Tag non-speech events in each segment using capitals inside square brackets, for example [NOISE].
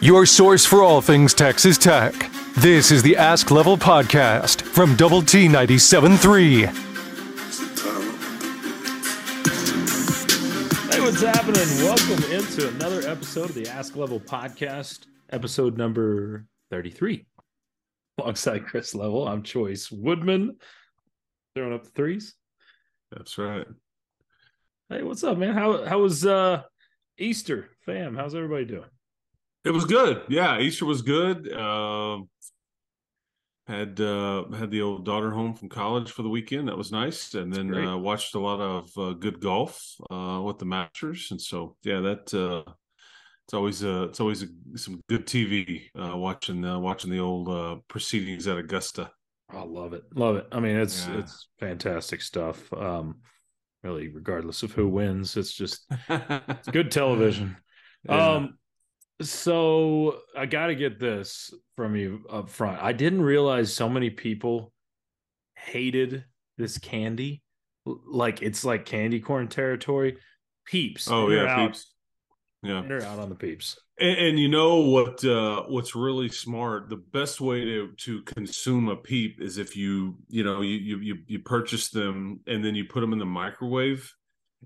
your source for all things Texas Tech. This is the Ask Level Podcast from Double T 97.3. Hey, what's happening? Welcome into another episode of the Ask Level Podcast, episode number 33. Alongside Chris Level, I'm Chois Woodman, throwing up the threes. That's right. Hey, what's up, man? How how was uh Easter, fam? How's everybody doing? It was good. Yeah, Easter was good. Uh, had uh, had the old daughter home from college for the weekend. That was nice, and then uh, watched a lot of uh, good golf uh, with the Masters. And so, yeah, that uh, it's always uh, it's always a, some good TV uh, watching uh, watching the old uh, proceedings at Augusta. I love it, love it. I mean, it's Yeah. it's fantastic stuff. Um, really, regardless of who wins, it's just it's [LAUGHS] good television. Yeah. Um, so I got to get this from you up front. I didn't realize so many people hated this candy. Like it's like candy corn territory. Peeps. oh yeah, out, peeps. Yeah. they're out on the peeps. And, and you know what? Uh, what's really smart? The best way to to consume a peep is if you you know you you you, you purchase them and then you put them in the microwave.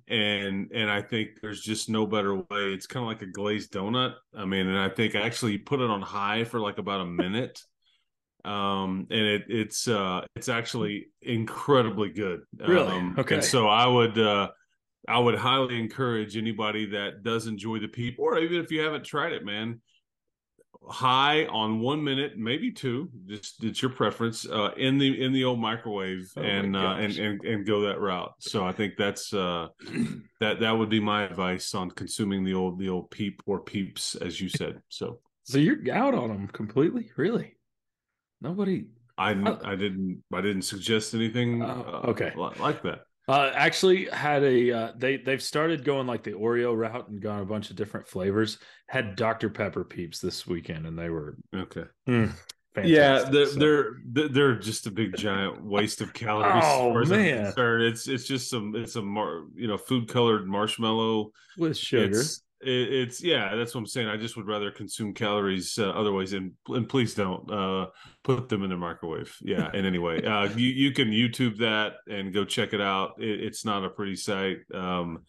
And and I think there's just no better way. It's kind of like a glazed donut. I mean, and I think I actually put it on high for like about a minute. Um, and it it's uh it's actually incredibly good. Really? Um, Okay. And so I would uh I would highly encourage anybody that does enjoy the peep, or even if you haven't tried it, man, high on one minute, maybe two, just it's your preference, uh, in the in the old microwave, Oh and uh, and and and go that route. So I think that's uh, [CLEARS THROAT] that that would be my advice on consuming the old the old peep or peeps, as you said. So So you're out on them completely, really? Nobody. I I didn't I didn't suggest anything Oh, uh, okay. li- like that. Uh, actually, had a uh, they they've started going like the Oreo route and gone a bunch of different flavors. Had Dr Pepper peeps this weekend, and they were Okay. mm, Yeah, they're, So- they're they're they're just a big giant waste of calories. [LAUGHS] Oh, as far as man. it's it's just some it's a mar, you know food colored marshmallow. with sugar. It's it, it's yeah, that's what I'm saying. I just would rather consume calories uh, otherwise, and and please don't uh, put them in the microwave. Yeah, and anyway, uh, you you can YouTube that and go check it out. It, it's not a pretty sight. Um,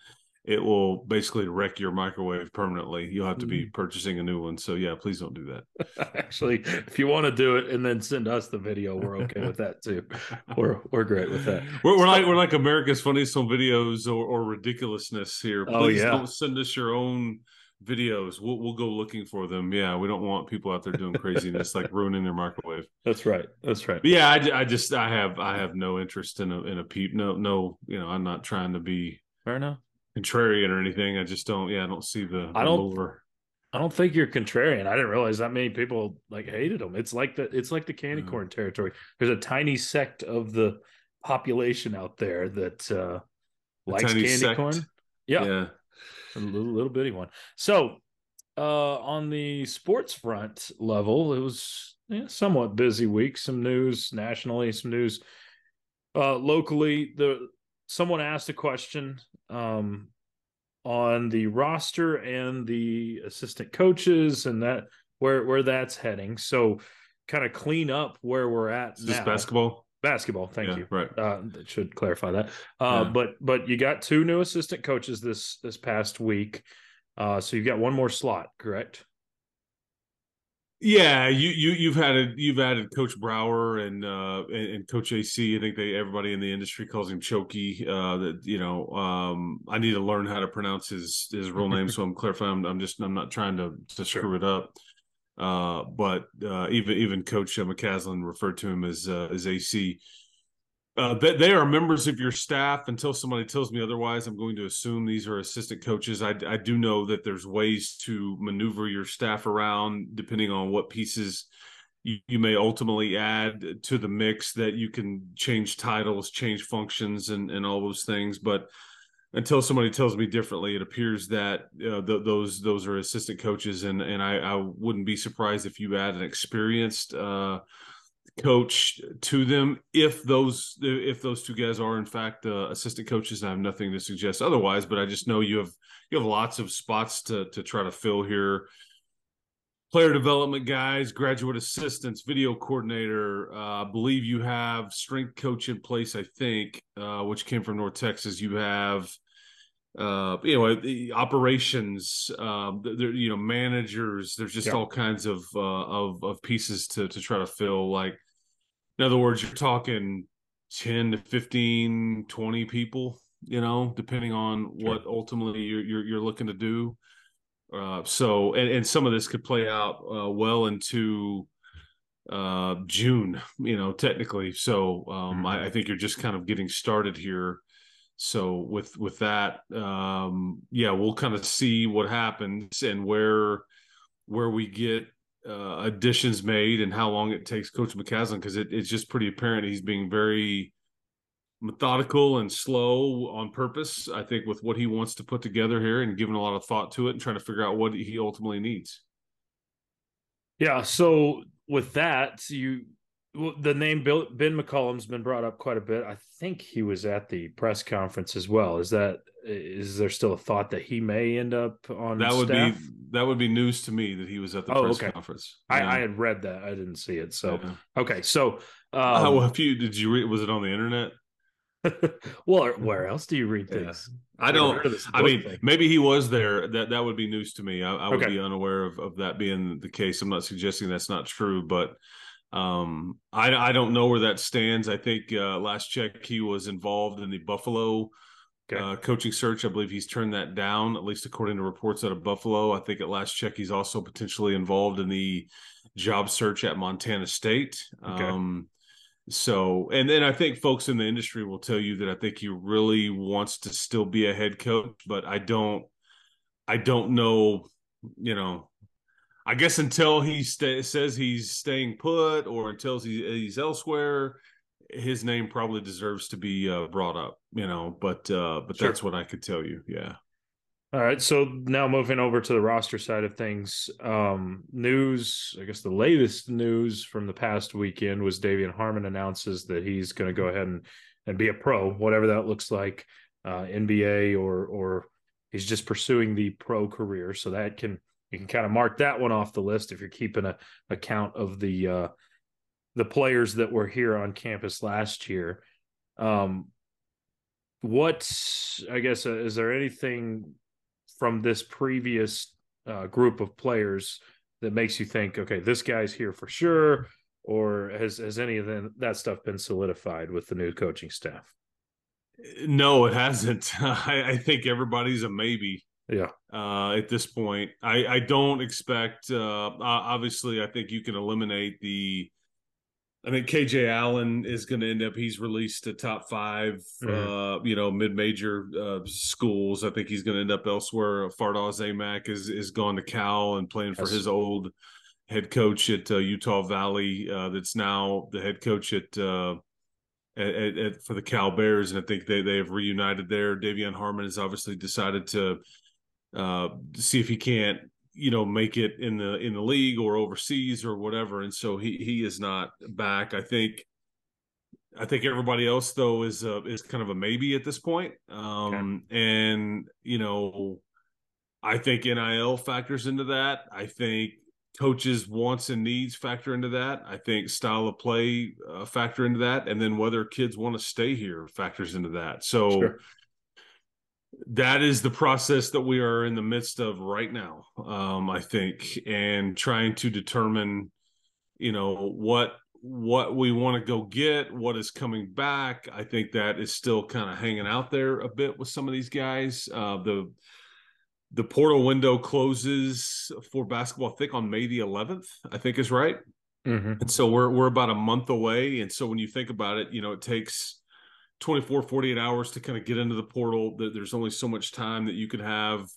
it will basically wreck your microwave permanently. You'll have to be hmm. purchasing a new one. So yeah, please don't do that. [LAUGHS] Actually, if you want to do it and then send us the video, we're okay with that too. [LAUGHS] We're we're great with that. We're, we're like we're like America's Funniest Home Videos or, or ridiculousness here. Oh, Please yeah. don't send us your own videos. We'll we'll go looking for them. Yeah, we don't want people out there doing craziness like ruining their microwave. That's right. That's right. But yeah, I, I just I have I have no interest in a in a peep. No no, you know I'm not trying to be Fair enough. Contrarian or anything. I just don't. Yeah, I don't see the. I don't-. I don't think you're contrarian. I didn't realize that many people like hated them. It's like the it's like the candy Yeah. corn territory. There's a tiny sect of the population out there that uh A likes candy sect. corn. Yeah, yeah. a little, little bitty one. So, uh, on the sports front level, it was yeah, somewhat busy week. Some news nationally, some news uh, locally. The someone asked a question um, on the roster and the assistant coaches, and that where where that's heading. So, kind of clean up where we're at Is this now. basketball? Basketball. Thank yeah, you Right. uh that should clarify that uh Yeah. but but you got two new assistant coaches this this past week uh so you've got one more slot correct Yeah, you you you've had a, you've added Coach Brower and uh and, and Coach AC. I think they everybody in the industry calls him Choky. Uh, that you know, um, I need to learn how to pronounce his his real name, so I'm clarifying. I'm, I'm just I'm not trying to to screw it up. Uh, but uh, even even Coach uh, McCasland referred to him as uh, as AC. Uh, they, they are members of your staff until somebody tells me otherwise. I'm going to assume these are assistant coaches. I, I do know that there's ways to maneuver your staff around depending on what pieces you, you may ultimately add to the mix that you can change titles, change functions, and, and all those things. But until somebody tells me differently, it appears that uh, th- those those are assistant coaches, and and I, I wouldn't be surprised if you add an experienced uh, coach to them if those if those two guys are in fact uh, assistant coaches. I have nothing to suggest otherwise, but I just know you have you have lots of spots to to try to fill here. player development guys, graduate assistants, video coordinator. Uh, I believe you have strength coach in place. I think, uh, which came from North Texas. You have, uh, you know, the operations. Um, there, you know, managers. There's just all kinds of uh, of of pieces to to try to fill. Like, in other words, you're talking 10 to 15 20 people you know depending on sure. what ultimately you're, you're, you're looking to do uh, so, and, and some of this could play out uh, well into uh, June, you know, technically. So, um, mm-hmm. I, I, think you're just kind of getting started here. So, with with that, um, yeah, we'll kind of see what happens and where where we get uh, additions made and how long it takes Coach McCasland because it, it's just pretty apparent he's being very methodical and slow on purpose. I think with what he wants to put together here and giving a lot of thought to it and trying to figure out what he ultimately needs. Yeah. So with that, you the name Bill, Ben McCollum's been brought up quite a bit. I think he was at the press conference as well. Is that is there still a thought that he may end up on that would staff? be that would be news to me that he was at the oh, press okay. conference. Yeah. I, I, had read that. I didn't see it. So yeah. okay. So um, uh, well, if you did you read was it on the internet? [LAUGHS] well, where else do you read things? Yeah. I don't. I mean, thing. maybe he was there. That that would be news to me. I, I would okay. be unaware of, of that being the case. I'm not suggesting that's not true, but um, I I don't know where that stands. I think uh, last check he was involved in the Buffalo okay. uh, coaching search. I believe he's turned that down, at least according to reports out of Buffalo. I think at last check he's also potentially involved in the job search at Montana State. Okay. Um, so, and then I think folks in the industry will tell you that I think he really wants to still be a head coach, but I don't, I don't know, you know, I guess until he says he's staying put or until he, he's elsewhere, his name probably deserves to be uh, brought up, you know, but, uh, but sure. that's what I could tell you. Yeah. All right. So now moving over to the roster side of things, um, news, I guess the latest news from the past weekend was De'Vion Harmon announces that he's going to go ahead and, and be a pro, whatever that looks like, uh, NBA or, or he's just pursuing the pro career. So that can, you can kind of mark that one off the list if you're keeping a account of the, uh, the players that were here on campus last year. Um, what, I guess, uh, is there anything from this previous uh, group of players that makes you think, okay, this guy's here for sure, or has has any of that stuff been solidified with the new coaching staff? No, it hasn't. [LAUGHS] I, I think everybody's a maybe. Yeah. Uh, at this point, I I don't expect. Uh, obviously, I think you can eliminate the I think KJ Allen is going to end up. He's released to top 5 mm-hmm. uh, you know, mid-major uh, schools. I think he's going to end up elsewhere. Fardaws Aimaq is is gone to Cal and playing for yes. his old head coach at uh, Utah Valley. Uh, that's now the head coach at, uh, at, at, at, for the Cal Bears, and I think they they have reunited there. De'Vion Harmon has obviously decided to uh, see if he can't you know make it in the in the league or overseas or whatever. And so he he is not back. I think i think everybody else though is uh, is kind of a maybe at this point. Um okay. and you know i think nil factors into that. I think coaches wants and needs factor into that. I think style of play uh, factor into that. And then whether kids want to stay here factors into that. So sure that is the process that we are in the midst of right now um, i think and trying to determine you know what what we want to go get what is coming back. I think that is still kind of hanging out there a bit with some of these guys. Uh, the the portal window closes for basketball i think on may the 11th i think is right. Mm-hmm. and so we're we're about a month away. And so when you think about it you know it takes 24 48 hours to kind of get into the portal there's only so much time that you can have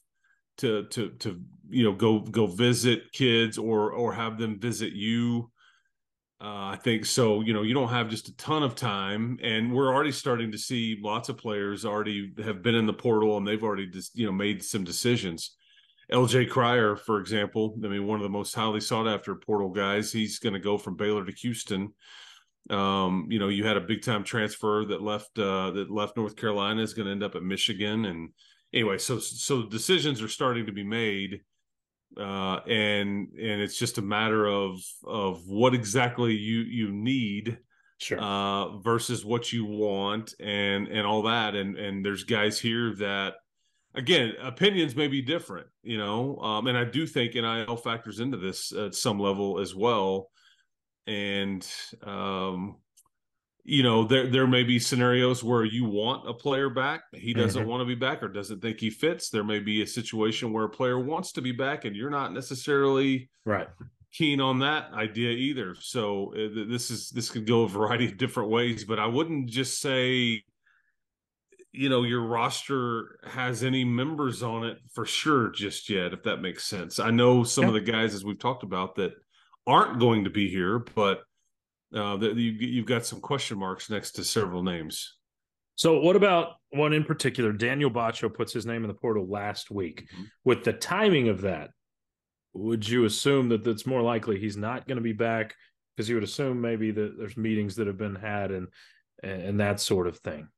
to to to you know go go visit kids or or have them visit you uh, I think so. You know, you don't have just a ton of time, and we're already starting to see lots of players already have been in the portal and they've already just you know made some decisions. LJ Cryer for example, I mean, one of the most highly sought after portal guys. He's going to go from Baylor to Houston. Um, you know, you had a big time transfer that left uh, that left North Carolina is going to end up at Michigan, and anyway, so so decisions are starting to be made, uh, and and it's just a matter of of what exactly you you need Sure. uh, versus what you want and and all that. And and there's guys here that again opinions may be different you know? Um, and i do think nil factors into this at some level as well and um, you know there there may be scenarios where you want a player back he doesn't Mhm. want to be back or doesn't think he fits there may be a situation where a player wants to be back and you're not necessarily right. keen on that idea either. So uh, this is this could go a variety of different ways, but I wouldn't just say you know your roster has any members on it for sure just yet if that makes sense. I know some of the guys as we've talked about that aren't going to be here, but uh that you you've got some question marks next to several names. So, what about one in particular? Daniel Batcho puts his name in the portal last week. Mhm. With the timing of that, would you assume that it's more likely he's not going to be back? Because you would assume maybe that there's meetings that have been had and and that sort of thing.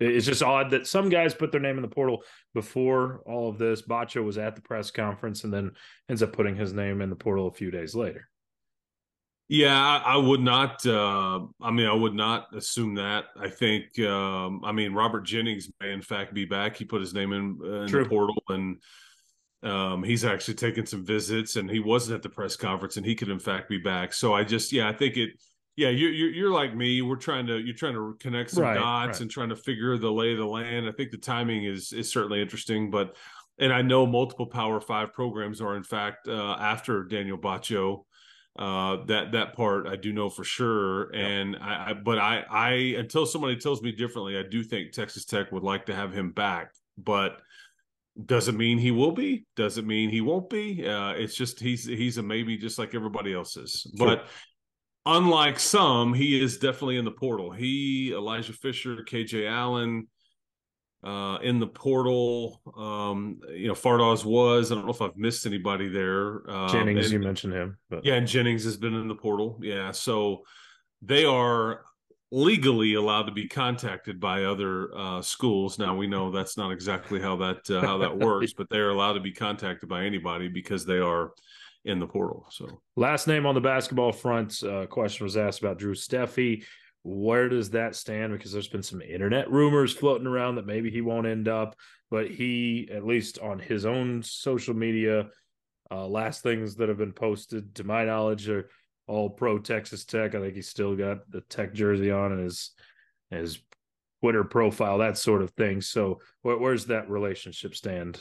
It's just odd that some guys put their name in the portal before all of this. Batcho was at the press conference and then ends up putting his name in the portal a few days later. Yeah, I, I would not. Uh, I mean, I would not assume that. I think. Um, I mean, Robert Jennings may in fact be back. He put his name in, uh, in the portal, and um, he's actually taken some visits. And he wasn't at the press conference, and he could in fact be back. So I just, yeah, I think it. Yeah, you're you're, you're like me. We're trying to you're trying to connect some Right, dots right. and trying to figure the lay of the land. I think the timing is is certainly interesting, but and I know multiple Power Five programs are in fact uh, after Daniel Batcho uh that that part i do know for sure and I, I but i i until somebody tells me differently i do think texas tech would like to have him back but doesn't mean he will be doesn't mean he won't be. Uh it's just he's he's a maybe just like everybody else is Sure. but unlike some he is definitely in the portal. He elijah fisher kj allen uh in the portal um you know Fardaws was i don't know if i've missed anybody there um, Jennings, and- you mentioned him, but yeah, and Jennings has been in the portal. Yeah, so they are legally allowed to be contacted by other uh, schools. Now we know that's not exactly how that uh, how that [LAUGHS] works, but they are allowed to be contacted by anybody because they are in the portal. So Last name on the basketball front, uh, question was asked about Drew Steffi. Where does that stand? Because there's been some internet rumors floating around that maybe he won't end up, but he, at least on his own social media, uh, last things that have been posted, to my knowledge, are all pro Texas Tech. I think he's still got the Tech jersey on and his his Twitter profile, that sort of thing. So, where, where's that relationship stand?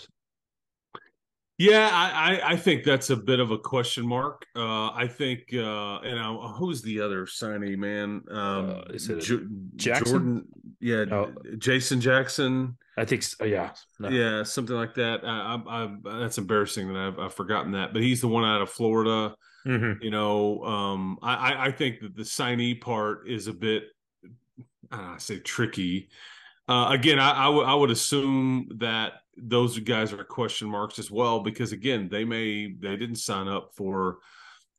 Yeah, I, I I think that's a bit of a question mark. Uh, I think uh, and uh, who's the other signee man? Um, Uh, is it Jo- Jackson? Jordan? Yeah, Oh. Jason Jackson. I think, s- yeah, no. Yeah, something like that. I, I, I, that's embarrassing that I've, I've forgotten that. But he's the one out of Florida. Mhm. You know, um, I, I- I think that the signee part is a bit, I don't know, I say tricky. Uh, again, I, I would would assume that those guys are question marks as well because again, they may they didn't sign up for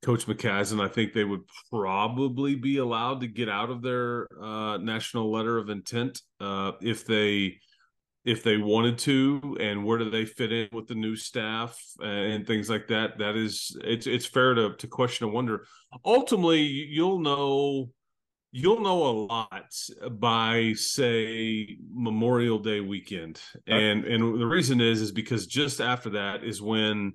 Coach McCasland. I think they would probably be allowed to get out of their uh, national letter of intent uh, if they if they wanted to and where do they fit in with the new staff and things like that that is it's it's fair to to question and wonder ultimately you'll know you'll know a lot by say memorial day weekend. And and the reason is is because just after that is when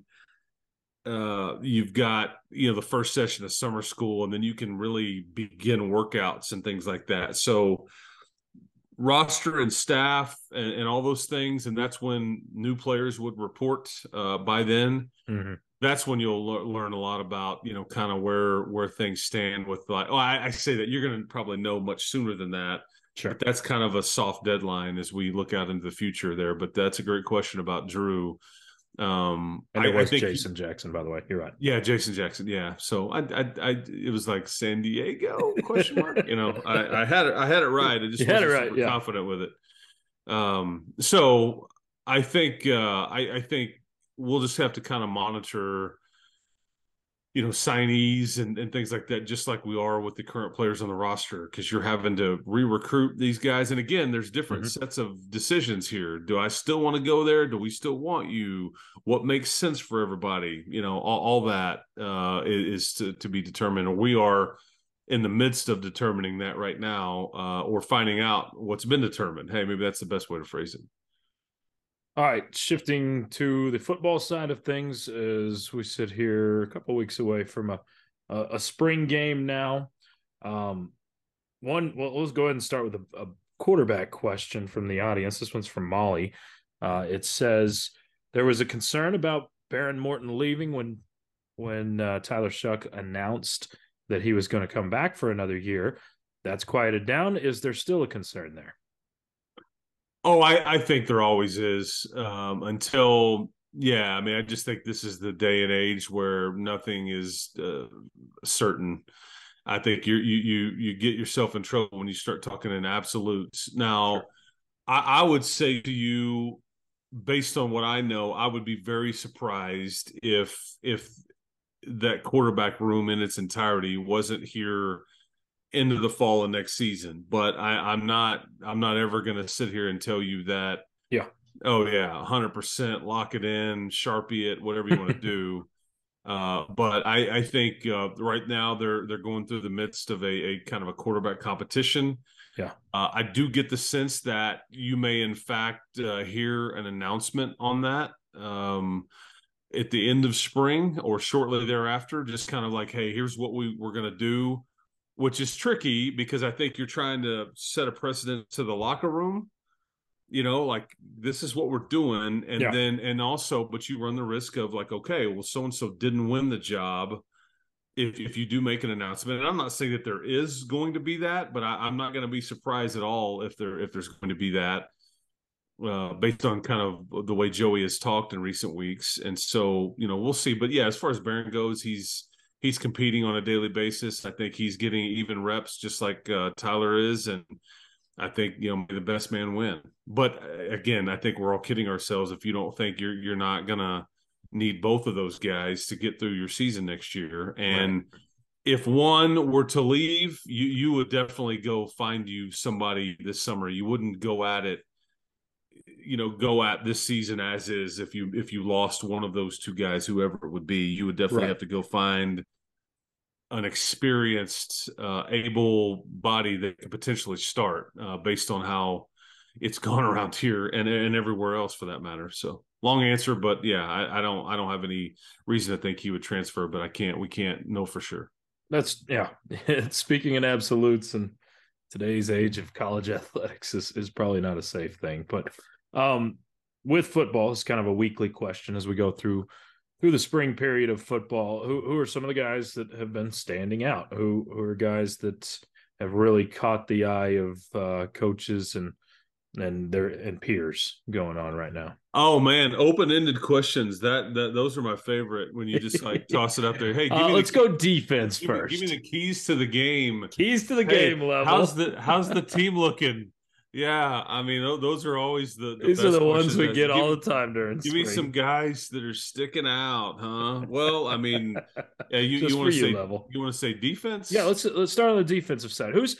uh you've got you know the first session of summer school and then you can really begin workouts and things like that. So roster and staff and, and all those things and that's when new players would report uh by then. Mhm. That's when you'll lear- learn a lot about you know kind of where where things stand with like oh I, I say that you're going to probably know much sooner than that Sure. but that's kind of a soft deadline as we look out into the future there but that's a great question about drew um And it I, I was he- Jason Jackson, by the way. You're right. yeah, Jason Jackson. Yeah. So I, I, I, it was like San Diego question mark. you know, [LAUGHS] I, I had it, I had it right. I just had it right, yeah. confident with it. Um. So I think, uh, I, I think we'll just have to kind of monitor. you know signees and, and things like that just like we are with the current players on the roster because you're having to re-recruit these guys. And again there's different mm-hmm. sets of decisions here. Do i still want to go there? Do we still want you? What makes sense for everybody? You know all, all that uh, is to, to be determined. We are in the midst of determining that right now uh, or finding out what's been determined. Hey maybe that's the best way to phrase it all right, shifting to the football side of things as we sit here a couple weeks away from a a, a spring game now. Um, one, well, let's go ahead and start with a, a, quarterback question from the audience. This one's from Molly. Uh, it says there was a concern about Behren Morton leaving when when uh, Tyler Shough announced that he was going to come back for another year. That's quieted down. Is there still a concern there? Oh, I, I think there always is um, until yeah. I mean, I just think this is the day and age where nothing is uh, certain. I think you you you you get yourself in trouble when you start talking in absolutes. Now, sure. I, I would say to you, based on what I know, I would be very surprised if if that quarterback room in its entirety wasn't here into the fall of next season. But I, I'm not I'm not ever going to sit here and tell you that. Yeah. Oh yeah, hundred percent. Lock it in, sharpie it, whatever you want to [LAUGHS] do. Uh, but I, I think uh, right now they're they're going through the midst of a, a kind of a quarterback competition. Yeah, uh, I do get the sense that you may in fact uh, hear an announcement on that um, at the end of spring or shortly thereafter. Just kind of like, hey, here's what we we're going to do which is tricky because I think you're trying to set a precedent to the locker room. You know, like this is what we're doing, and yeah. then and also, but you run the risk of like, okay, well, so and so didn't win the job. If if you do make an announcement, and I'm not saying that there is going to be that, but I, am not going to be surprised at all if there if there's going to be that. Uh, based on kind of the way Joey has talked in recent weeks, and so you know we'll see. But yeah, as far as Behren goes, he's he's competing on a daily basis. I think he's getting even reps just like uh, Tyler is, and I think you know the best man win. But uh, again, I think we're all kidding ourselves if you don't think you're you're not gonna need both of those guys to get through your season next year. And right. if one were to leave, you you would definitely go find you somebody this summer. You wouldn't go at it you know go at this season as is if you if you lost one of those two guys whoever it would be you would definitely right. have to go find an experienced uh, able body that could potentially start uh, based on how it's [LAUGHS] gone around here and and everywhere else for that matter so long answer but yeah I, I don't i don't have any reason to think he would transfer but i can't we can't know for sure that's yeah [LAUGHS] speaking in absolutes and today's age of college athletics is, is probably not a safe thing but um, with football, it's kind of a weekly question as we go through through the spring period of football. Who who are some of the guys that have been standing out? Who who are guys that have really caught the eye of uh, coaches and and their and peers going on right now? Oh man, open-ended questions. That that those are my favorite when you just like [LAUGHS] toss it up there. Hey, uh, let's the, go defense give first. Me, give me the keys to the game. Keys to the hey, game level. How's the how's the team looking? Yeah, I mean those are always the, the these are the ones we get all the time during. Give spring. me some guys that are sticking out, huh? Well, I mean, [LAUGHS] yeah, you, you want to say level. you want to say defense? Yeah, let's let's start on the defensive side. Who's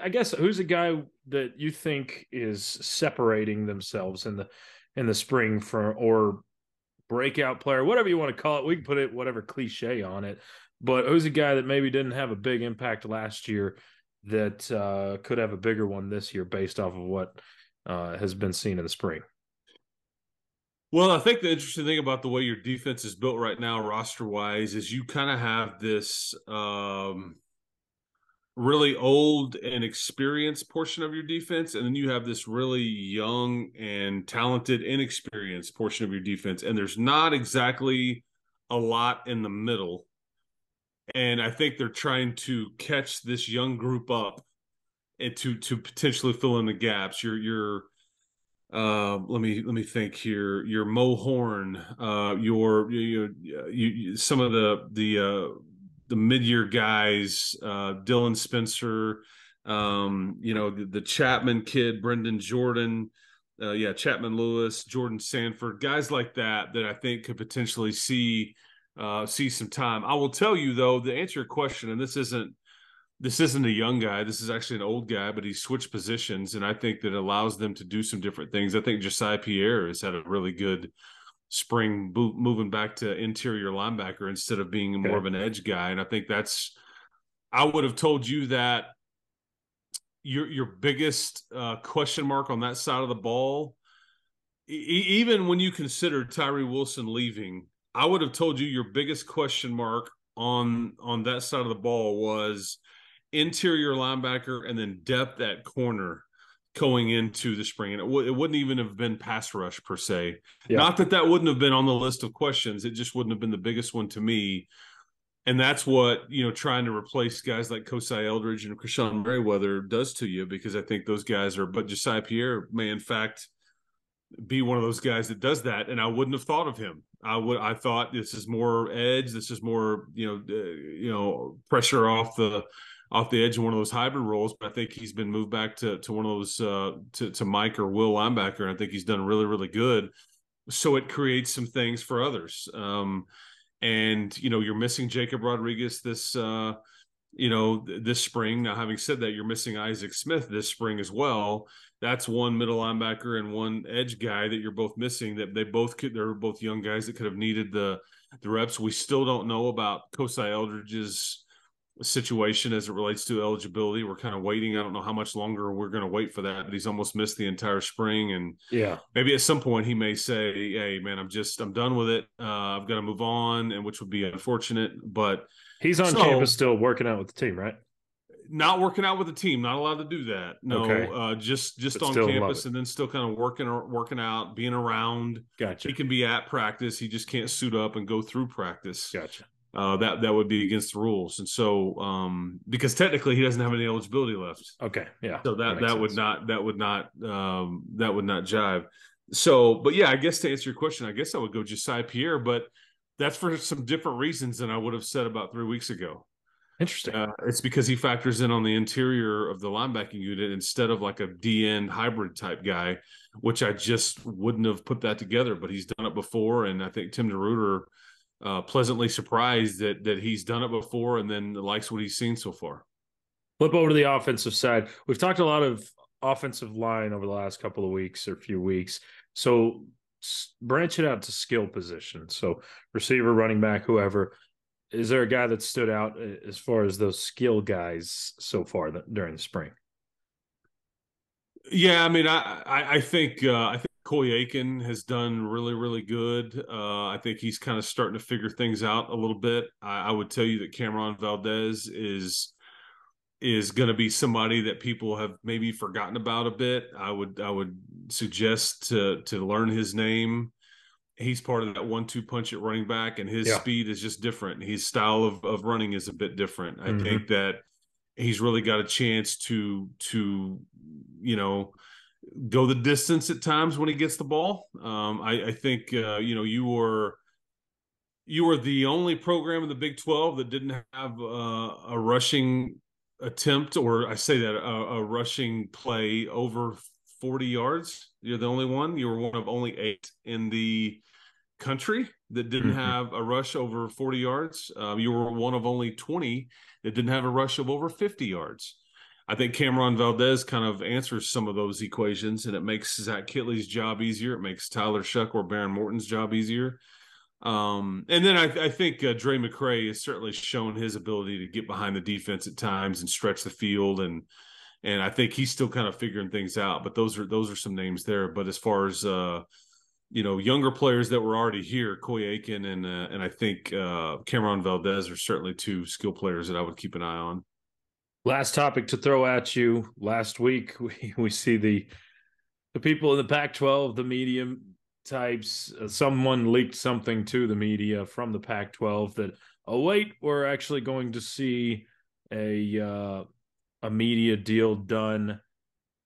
I guess who's a guy that you think is separating themselves in the in the spring for or breakout player, whatever you want to call it. We can put it whatever cliche on it, but who's a guy that maybe didn't have a big impact last year that uh, could have a bigger one this year based off of what uh, has been seen in the spring? Well, I think the interesting thing about the way your defense is built right now, roster wise, is you kind of have this um, really old and experienced portion of your defense, and then you have this really young and talented, inexperienced portion of your defense. And there's not exactly a lot in the middle and I think they're trying to catch this young group up and to to potentially fill in the gaps. Your your uh, let me let me think here. Your Mo Horn, uh, your you, you, you some of the the uh, the mid year guys, uh, Dylan Spencer, um, you know the, the Chapman kid, Brendan Jordan. Uh, yeah, Chapman Lewis, Jordan Sanford, guys like that that I think could potentially see uh, see some time. I will tell you though, to answer your question, and this isn't this isn't a young guy. This is actually an old guy, but he switched positions, and I think that allows them to do some different things. I think Josiah Pierre has had a really good spring moving back to interior linebacker instead of being more of an edge guy, and I think that's. I would have told you that your your biggest uh, question mark on that side of the ball, e- even when you consider Tyree Wilson leaving, I would have told you your biggest question mark on on that side of the ball was interior linebacker and then depth at corner going into the spring. And it, w- it wouldn't even have been pass rush per se. Yeah. Not that that wouldn't have been on the list of questions. It just wouldn't have been the biggest one to me. And that's what, you know, trying to replace guys like Kosai Eldridge and Krishon Merriweather does to you because I think those guys are, but Josiah Pierre may, in fact, be one of those guys that does that. And I wouldn't have thought of him. I would, I thought this is more edge. This is more, you know, uh, you know, pressure off the, off the edge of one of those hybrid roles, but I think he's been moved back to to one of those uh, to to Mike or Will linebacker, and I think he's done really really good. So it creates some things for others. Um, and you know you're missing Jacob Rodriguez this uh, you know this spring. Now, having said that, you're missing Isaac Smith this spring as well. That's one middle linebacker and one edge guy that you're both missing. That they both could. They're both young guys that could have needed the the reps. We still don't know about Kosai Eldridge's situation as it relates to eligibility. We're kind of waiting. I don't know how much longer we're going to wait for that, but he's almost missed the entire spring. And yeah, maybe at some point he may say, "Hey, man, I'm just I'm done with it. Uh, I've got to move on," and which would be unfortunate. But he's on so, campus still working out with the team, right? Not working out with the team. Not allowed to do that. No, okay. uh, just just but on campus and then still kind of working or working out, being around. Gotcha. He can be at practice. He just can't suit up and go through practice. Gotcha uh, that that would be against the rules. And so, um, because technically he doesn't have any eligibility left. Okay, yeah. So that that, that would not that would not um, that would not jive. So, but yeah, I guess to answer your question, I guess I would go Josiah Pierre, but that's for some different reasons than I would have said about three weeks ago. Interesting. Uh, it's because he factors in on the interior of the linebacking unit instead of like a D end hybrid type guy, which I just wouldn't have put that together. But he's done it before, and I think Tim DeRuyter – uh, pleasantly surprised that that he's done it before and then likes what he's seen so far. Flip over to the offensive side. We've talked a lot of offensive line over the last couple of weeks or few weeks. So branch it out to skill position. So receiver, running back, whoever. Is there a guy that stood out uh, as far as those skill guys so far that, during the spring? Yeah, I mean, I I, I think uh, I think Coy Eakin has done really, really good. Uh, I think he's kind of starting to figure things out a little bit. I, I would tell you that Cameron Valdez is is going to be somebody that people have maybe forgotten about a bit. I would I would suggest to to learn his name. He's part of that one-two punch at running back, and his yeah. speed is just different. His style of, of running is a bit different. I mm-hmm. think that he's really got a chance to to you know go the distance at times when he gets the ball. Um, I, I, think uh, you know you were you were the only program in the Big Twelve that didn't have uh, a rushing attempt, or I say that a, a, rushing play over forty yards. You're the only one. You were one of only eight in the country that didn't mm-hmm. have a rush over 40 yards. Um, you were one of only 20 that didn't have a rush of over 50 yards. I think Cameron Valdez kind of answers some of those equations, and it makes Zach Kittley's job easier. It makes Tyler Shough or Behren Morton's job easier. Um, and then I, I think uh, Drae McCray has certainly shown his ability to get behind the defense at times and stretch the field, and and I think he's still kind of figuring things out. But those are those are some names there. But as far as uh, you know, younger players that were already here, Coy Eakin and uh, and I think uh, Cameron Valdez are certainly two skill players that I would keep an eye on. Last topic to throw at you. Last week, [LAUGHS] we, we see the the people in the Pac-12, the medium types. Uh, someone leaked something to the media from the Pac-12 that oh wait, we're actually going to see a uh, a media deal done.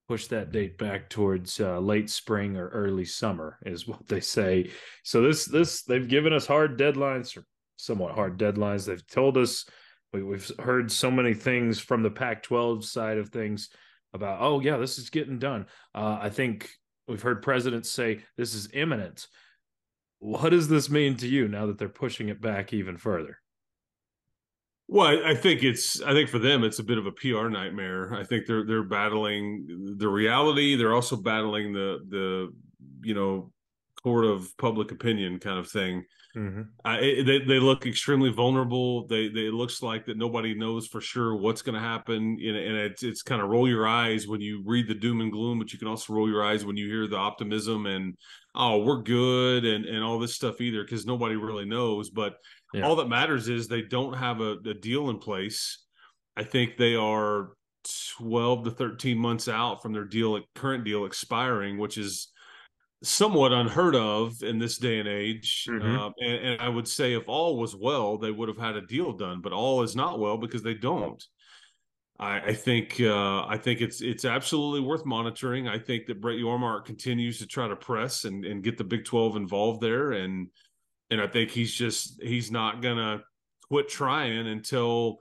Push that date back towards uh, late spring or early summer is what they say. So this this they've given us hard deadlines or somewhat hard deadlines. They've told us we, have heard so many things from the Pac 12 side of things about, oh, yeah, this is getting done. Uh, I think we've heard presidents say this is imminent. what does this mean to you now that they're pushing it back even further? Well, I think it's I think for them it's a bit of a PR nightmare. I think they're they're battling the reality. They're also battling the the you know court of public opinion kind of thing. Mm-hmm. They they look extremely vulnerable. They they it looks like that nobody knows for sure what's going to happen. And, and it's it's kind of roll your eyes when you read the doom and gloom, but you can also roll your eyes when you hear the optimism and oh we're good and and all this stuff either because nobody really knows. But yeah. All that matters is they don't have a, a deal in place. I think they are 12 to 13 months out from their deal current deal expiring which is somewhat unheard of in this day and age mm-hmm. uh, and, and, i would say if all was well they would have had a deal done but all is not well because they don't i, I think uh, i think it's it's absolutely worth monitoring i think that brett yormark continues to try to press and, and get the big 12 involved there and and I think he's just he's not gonna quit trying until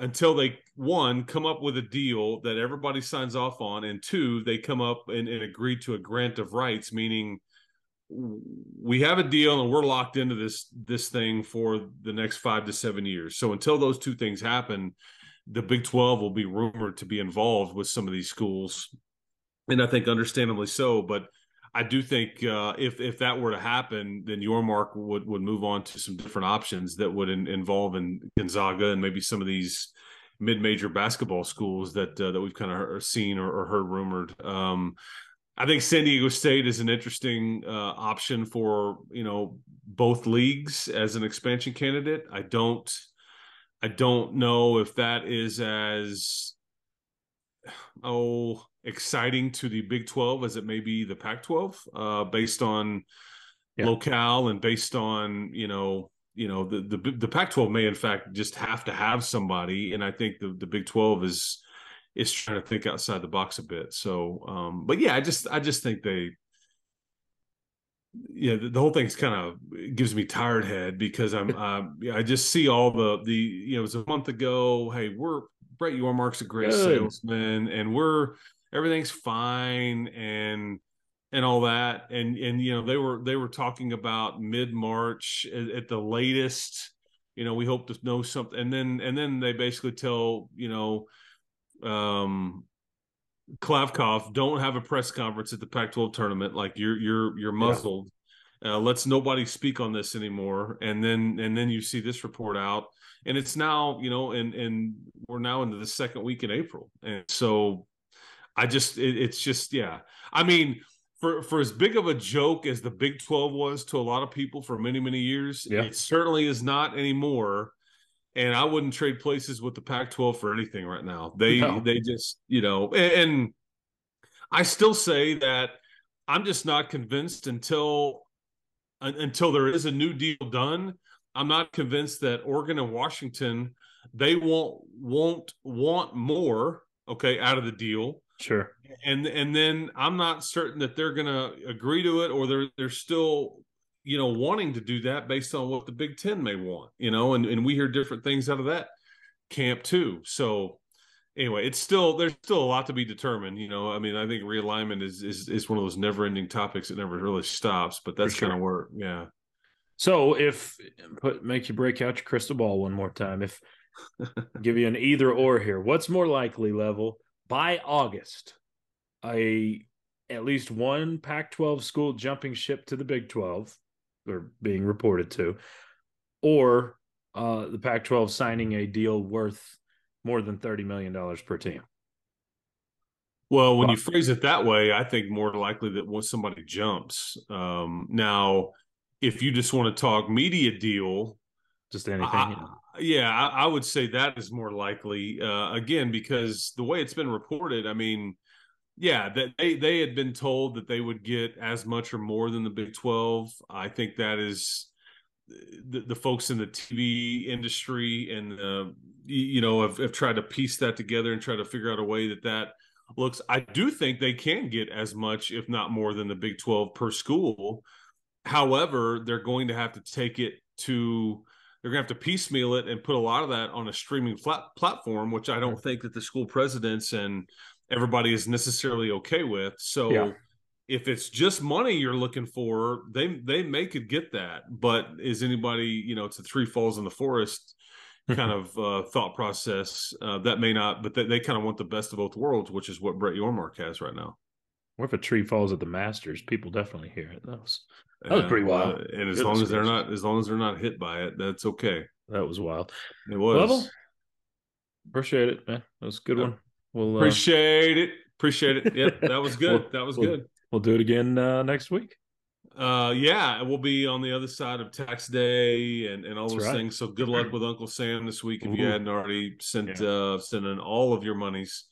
until they one come up with a deal that everybody signs off on, and two they come up and, and agree to a grant of rights, meaning we have a deal and we're locked into this this thing for the next five to seven years. So until those two things happen, the Big Twelve will be rumored to be involved with some of these schools, and I think understandably so. But I do think uh, if if that were to happen, then Yormark would would move on to some different options that would in, involve in Gonzaga and maybe some of these mid major basketball schools that uh, that we've kind of seen or, or heard rumored. Um, I think San Diego State is an interesting uh, option for you know both leagues as an expansion candidate. I don't I don't know if that is as oh exciting to the Big 12 as it may be the Pac 12, uh, based on yeah. locale and based on, you know, you know, the, the, the Pac 12 may in fact just have to have somebody. And I think the, the Big 12 is, is trying to think outside the box a bit. So, um, but yeah, I just, I just think they, yeah, the, the whole thing's kind of gives me tired head because I'm, [LAUGHS] uh, I just see all the, the, you know, it was a month ago. Hey, we're, Brett Yormark's a great Good. salesman and we're, everything's fine and and all that. And and you know they were they were talking about mid march at, at, the latest you know we hope to know something. And then and then they basically tell you know um Kliavkoff don't have a press conference at the Pac-12 tournament. Like you're you're you're muzzled. Yeah. uh, let's nobody speak on this anymore. And then and then you see this report out. And it's now you know and and we're now into the second week in April. And so I just it, it's just yeah. I mean, for for as big of a joke as the Big 12 was to a lot of people for many many years, yeah. it certainly is not anymore. And I wouldn't trade places with the Pac-12 for anything right now. They no. they just you know, and, and I still say that I'm just not convinced until until there is a new deal done. I'm not convinced that Oregon and Washington they won't won't want more okay out of the deal Sure. And and then I'm not certain that they're going to agree to it or they're they're still you know wanting to do that based on what the Big 10 may want, you know, and and we hear different things out of that camp too. So anyway, it's still there's still a lot to be determined, you know. I mean, I think realignment is is is one of those never-ending topics that never really stops, but that's sure. kind of where yeah. So if put make you break out your crystal ball one more time, if [LAUGHS] give you an either or here, what's more likely level by August, a at least one Pac-12 school jumping ship to the Big 12 or being reported to, or uh, the Pac-12 signing a deal worth more than thirty million dollars per team. Well, when you phrase it that way, I think more likely that once somebody jumps. Um, now, if you just want to talk media deal, just anything. I, yeah, I, I, would say that is more likely. Uh, again, because the way it's been reported, I mean, yeah, that they they had been told that they would get as much or more than the Big Twelve. I think that is the, the folks in the TV industry and uh, you know have, have tried to piece that together and try to figure out a way that that looks. I do think they can get as much, if not more, than the Big Twelve per school. However, they're going to have to take it to they're going to have to piecemeal it and put a lot of that on a streaming flat platform, which I don't think that the school presidents and everybody is necessarily okay with. So, yeah. if it's just money you're looking for, they they may could get that. But is anybody, you know, it's a three falls in the forest [LAUGHS] kind of uh, thought process. Uh, that may not, but they, they kind of want the best of both worlds, which is what Brett Yormark has right now. What if a tree falls at the Masters? People definitely hear it. That was that was pretty wild. Uh, and as Goodness long as they're not, as long as they're not hit by it, that's okay. That was wild. It was. Level? Appreciate it, man. That was a good one. We'll uh, appreciate it. Appreciate it. Yep, that was [LAUGHS] good. we'll, that was we'll, good. We'll do it again uh, next week. Uh, yeah, we'll be on the other side of tax day and, and all That's those right. things. So good luck with Uncle Sam this week. If Ooh. you hadn't already sent yeah. uh, sending all of your monies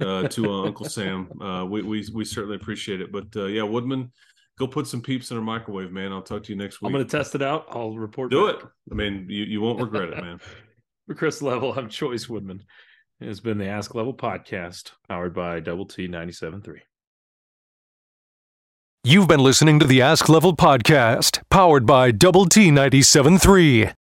uh, to uh, Uncle Sam, uh, we, we we certainly appreciate it. But uh, yeah, Woodman, go put some peeps in a microwave, man. I'll talk to you next week. I'm going to test it out. I'll report. Do back. it. I mean, you, you won't regret it, man. [LAUGHS] For Chris Level, I'm Chois Woodman. It has been the Ask Level podcast powered by Double T 97.3. You've been listening to the Ask Level podcast, powered by Double T 97.3.